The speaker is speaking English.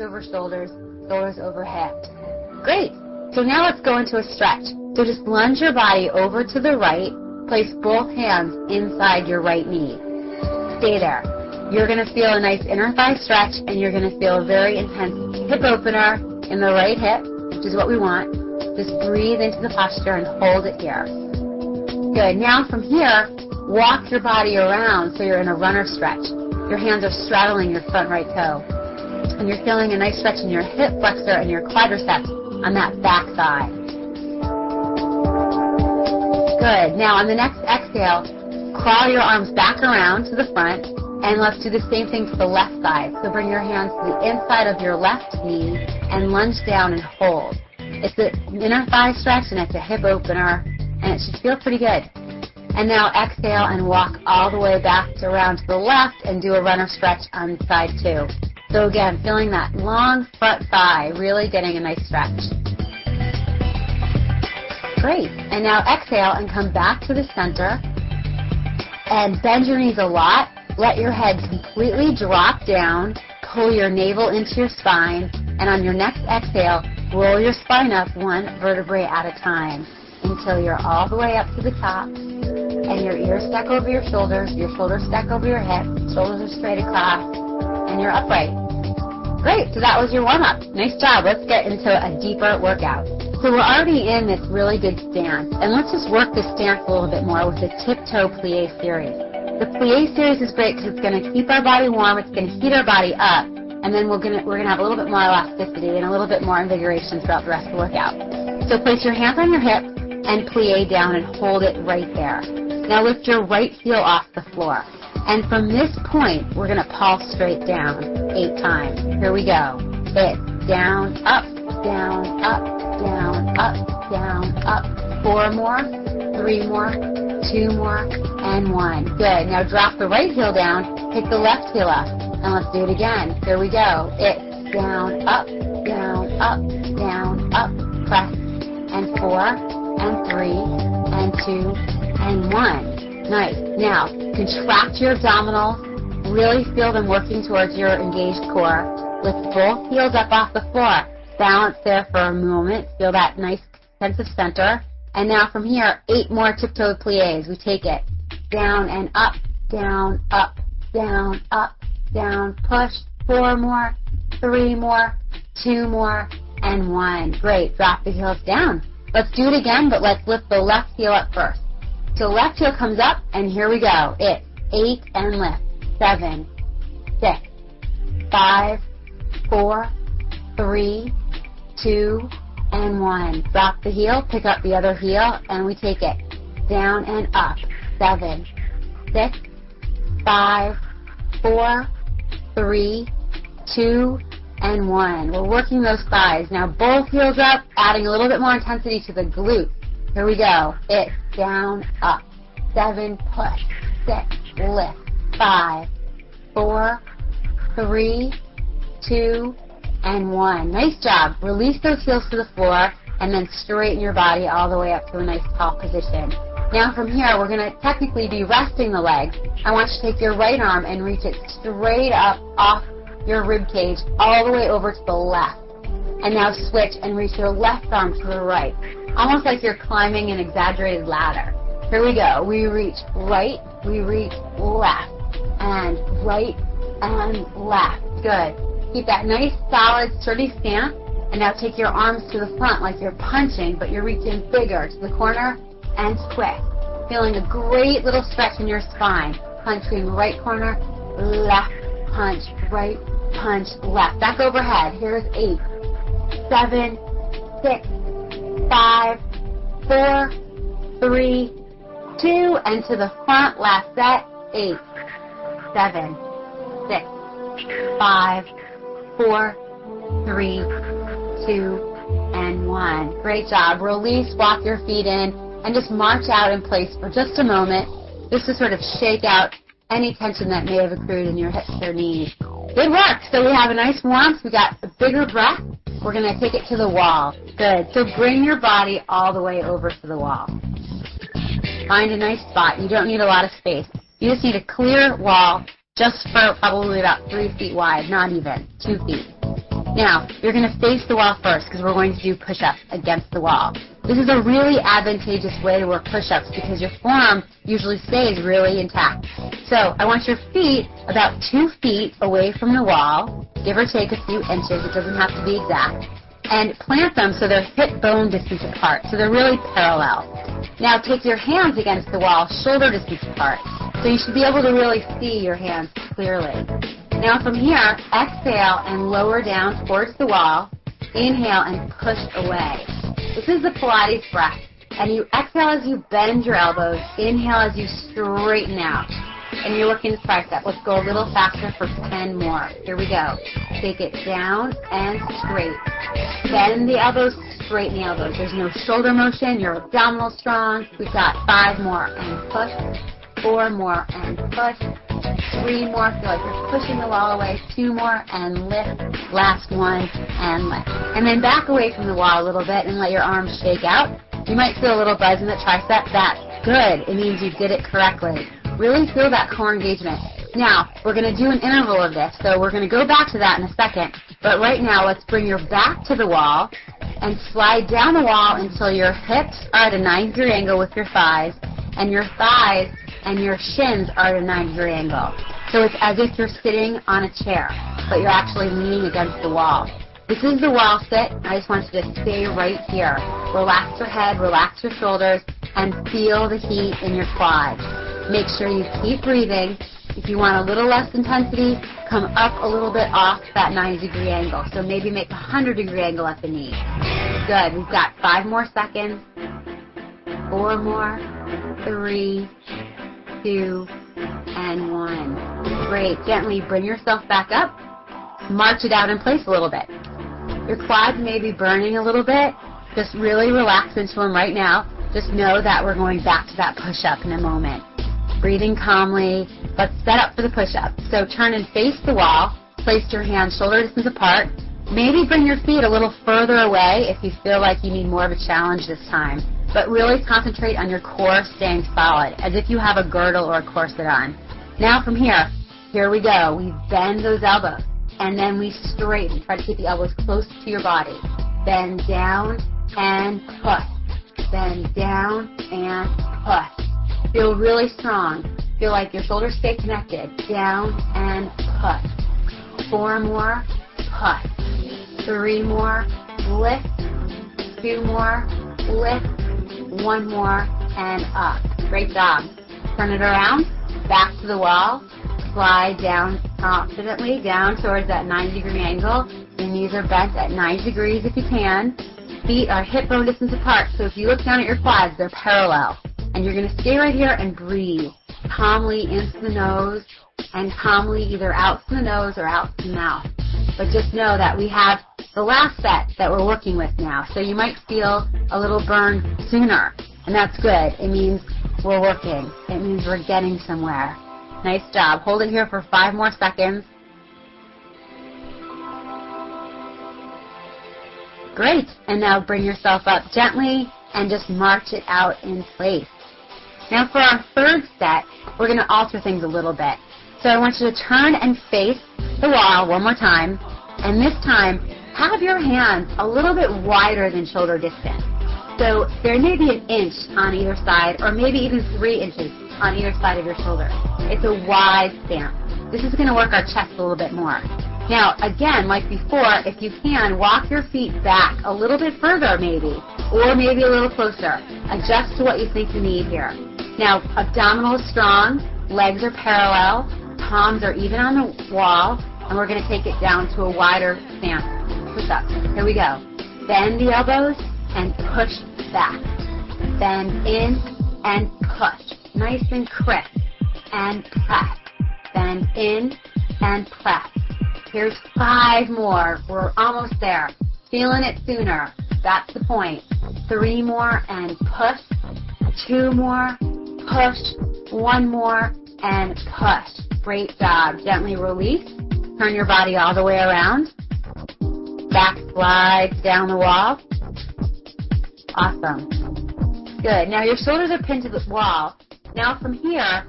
over shoulders, shoulders over hips. Great. So now let's go into a stretch. So just lunge your body over to the right. Place both hands inside your right knee. Stay there. You're going to feel a nice inner thigh stretch and you're going to feel a very intense hip opener in the right hip, which is what we want. Just breathe into the posture and hold it here. Good. Now from here, walk your body around so you're in a runner stretch. Your hands are straddling your front right toe. And you're feeling a nice stretch in your hip flexor and your quadriceps on that back thigh. Good. Now on the next exhale, crawl your arms back around to the front and let's do the same thing to the left side. So bring your hands to the inside of your left knee and lunge down and hold. It's an inner thigh stretch and it's a hip opener and it should feel pretty good. And now exhale and walk all the way back around to the left and do a runner stretch on side two. So again, feeling that long front thigh, really getting a nice stretch. Great. And now exhale and come back to the center and bend your knees a lot. Let your head completely drop down. Pull your navel into your spine. And on your next exhale, roll your spine up one vertebrae at a time until you're all the way up to the top and your ears stack over your shoulders, your shoulders stack over your hips, shoulders are straight across, and you're upright. Great, so that was your warm-up. Nice job. Let's get into a deeper workout. So we're already in this really good stance, and let's just work this stance a little bit more with the tiptoe plie series. The plie series is great because it's going to keep our body warm, it's going to heat our body up, and then we're going to, we're going to have a little bit more elasticity and a little bit more invigoration throughout the rest of the workout. So place your hands on your hips and plie down and hold it right there. Now lift your right heel off the floor. And from this point, we're going to pulse straight down eight times. Here we go. It, down, up, down, up, down, up, down, up. Four more, three more, two more, and one. Good. Now drop the right heel down, pick the left heel up, and let's do it again. Here we go. It, down, up, down, up, down, up, press, and four, and three, and two, and one. Nice. Now, contract your abdominals. Really feel them working towards your engaged core. Lift both heels up off the floor. Balance there for a moment. Feel that nice sense of center. And now from here, eight more tiptoe plies. We take it down and up, down, up, down, up, down, push. Four more, three more, two more, and one. Great. Drop the heels down. Let's do it again, but let's lift the left heel up first. So left heel comes up, and here we go. It's eight and lift. Seven, six, five, four, three, two, and one. Drop the heel, pick up the other heel, and we take it down and up. Seven, six, five, four, three, two, and one. We're working those thighs. Now both heels up, adding a little bit more intensity to the glutes. Here we go. It's down, up. Seven, push. Six, lift. Five, four, three, two, and one. Nice job. Release those heels to the floor and then straighten your body all the way up to a nice tall position. Now from here, we're going to technically be resting the legs. I want you to take your right arm and reach it straight up off your rib cage all the way over to the left. And now switch and reach your left arm to the right almost like you're climbing an exaggerated ladder. Here we go. We reach right, we reach left, and right and left. Good. Keep that nice, solid, sturdy stance. And now take your arms to the front like you're punching, but you're reaching bigger to the corner and twist. Feeling a great little stretch in your spine. Punching right corner, left punch, right punch, left. Back overhead. Here's eight, seven, six, five, four, three, two, and to the front, last set, eight, seven, six, five, four, three, two, and one. Great job. Release, walk your feet in, and just march out in place for just a moment, just to sort of shake out any tension that may have accrued in your hips or knees. Good work. So we have a nice warmth. We got a bigger breath. We're going to take it to the wall. Good. So bring your body all the way over to the wall. Find a nice spot. You don't need a lot of space. You just need a clear wall just for probably about three feet wide, not even two feet. Now, you're going to face the wall first because we're going to do push-ups against the wall. This is a really advantageous way to work push-ups because your forearm usually stays really intact. So I want your feet about two feet away from the wall, give or take a few inches. It doesn't have to be exact. And plant them so they're hip bone distance apart, so they're really parallel. Now take your hands against the wall, shoulder distance apart. So you should be able to really see your hands clearly. Now from here, exhale and lower down towards the wall. Inhale and push away. This is the Pilates breath. And you exhale as you bend your elbows. Inhale as you straighten out. And you're working the tricep. Let's go a little faster for 10 more. Here we go. Take it down and straight. Bend the elbows, straighten the elbows. There's no shoulder motion. Your abdominal strong. We've got five more and push. Four more and push. Three more. Feel like you're pushing the wall away. Two more and lift. Last one and lift. And then back away from the wall a little bit and let your arms shake out. You might feel a little buzz in the tricep. That's good. It means you did it correctly. Really feel that core engagement. Now, we're going to do an interval of this, so we're going to go back to that in a second. But right now, let's bring your back to the wall and slide down the wall until your hips are at a 90 degree angle with your thighs and your thighs and your shins are at a 90 degree angle. So it's as if you're sitting on a chair, but you're actually leaning against the wall. This is the wall sit. I just want you to stay right here. Relax your head, relax your shoulders, and feel the heat in your quads. Make sure you keep breathing. If you want a little less intensity, come up a little bit off that 90 degree angle. So maybe make a 100 degree angle at the knee. Good. We've got five more seconds. Four more. Three two, and one. Great. Gently bring yourself back up. March it out in place a little bit. Your quads may be burning a little bit. Just really relax into them right now. Just know that we're going back to that push-up in a moment. Breathing calmly. Let's set up for the push-up. So turn and face the wall. Place your hands shoulder distance apart. Maybe bring your feet a little further away if you feel like you need more of a challenge this time but really concentrate on your core staying solid, as if you have a girdle or a corset on. Now from here, here we go. We bend those elbows, and then we straighten. Try to keep the elbows close to your body. Bend down and push. Bend down and push. Feel really strong. Feel like your shoulders stay connected. Down and push. Four more, push. Three more, lift. Two more, lift one more, and up. Great job. Turn it around, back to the wall, slide down confidently down towards that 90 degree angle. Your knees are bent at 90 degrees if you can. Feet are hip bone distance apart, so if you look down at your quads, they're parallel. And you're going to stay right here and breathe calmly into the nose and calmly either out from the nose or out from the mouth. But just know that we have the last set that we're working with now. So you might feel a little burn sooner, and that's good. It means we're working. It means we're getting somewhere. Nice job. Hold it here for five more seconds. Great. And now bring yourself up gently and just march it out in place. Now for our third set, we're going to alter things a little bit. So I want you to turn and face the wall one more time. And this time, have your hands a little bit wider than shoulder distance. So there may be an inch on either side, or maybe even three inches on either side of your shoulder. It's a wide stance. This is going to work our chest a little bit more. Now, again, like before, if you can, walk your feet back a little bit further maybe, or maybe a little closer. Adjust to what you think you need here. Now, abdominal is strong, legs are parallel, palms are even on the wall, and we're going to take it down to a wider stance push ups. Here we go. Bend the elbows and push back. Bend in and push. Nice and crisp. And press. Bend in and press. Here's five more. We're almost there. Feeling it sooner. That's the point. Three more and push. Two more. Push. One more and push. Great job. Gently release. Turn your body all the way around back slides down the wall. Awesome. Good. Now your shoulders are pinned to the wall. Now from here,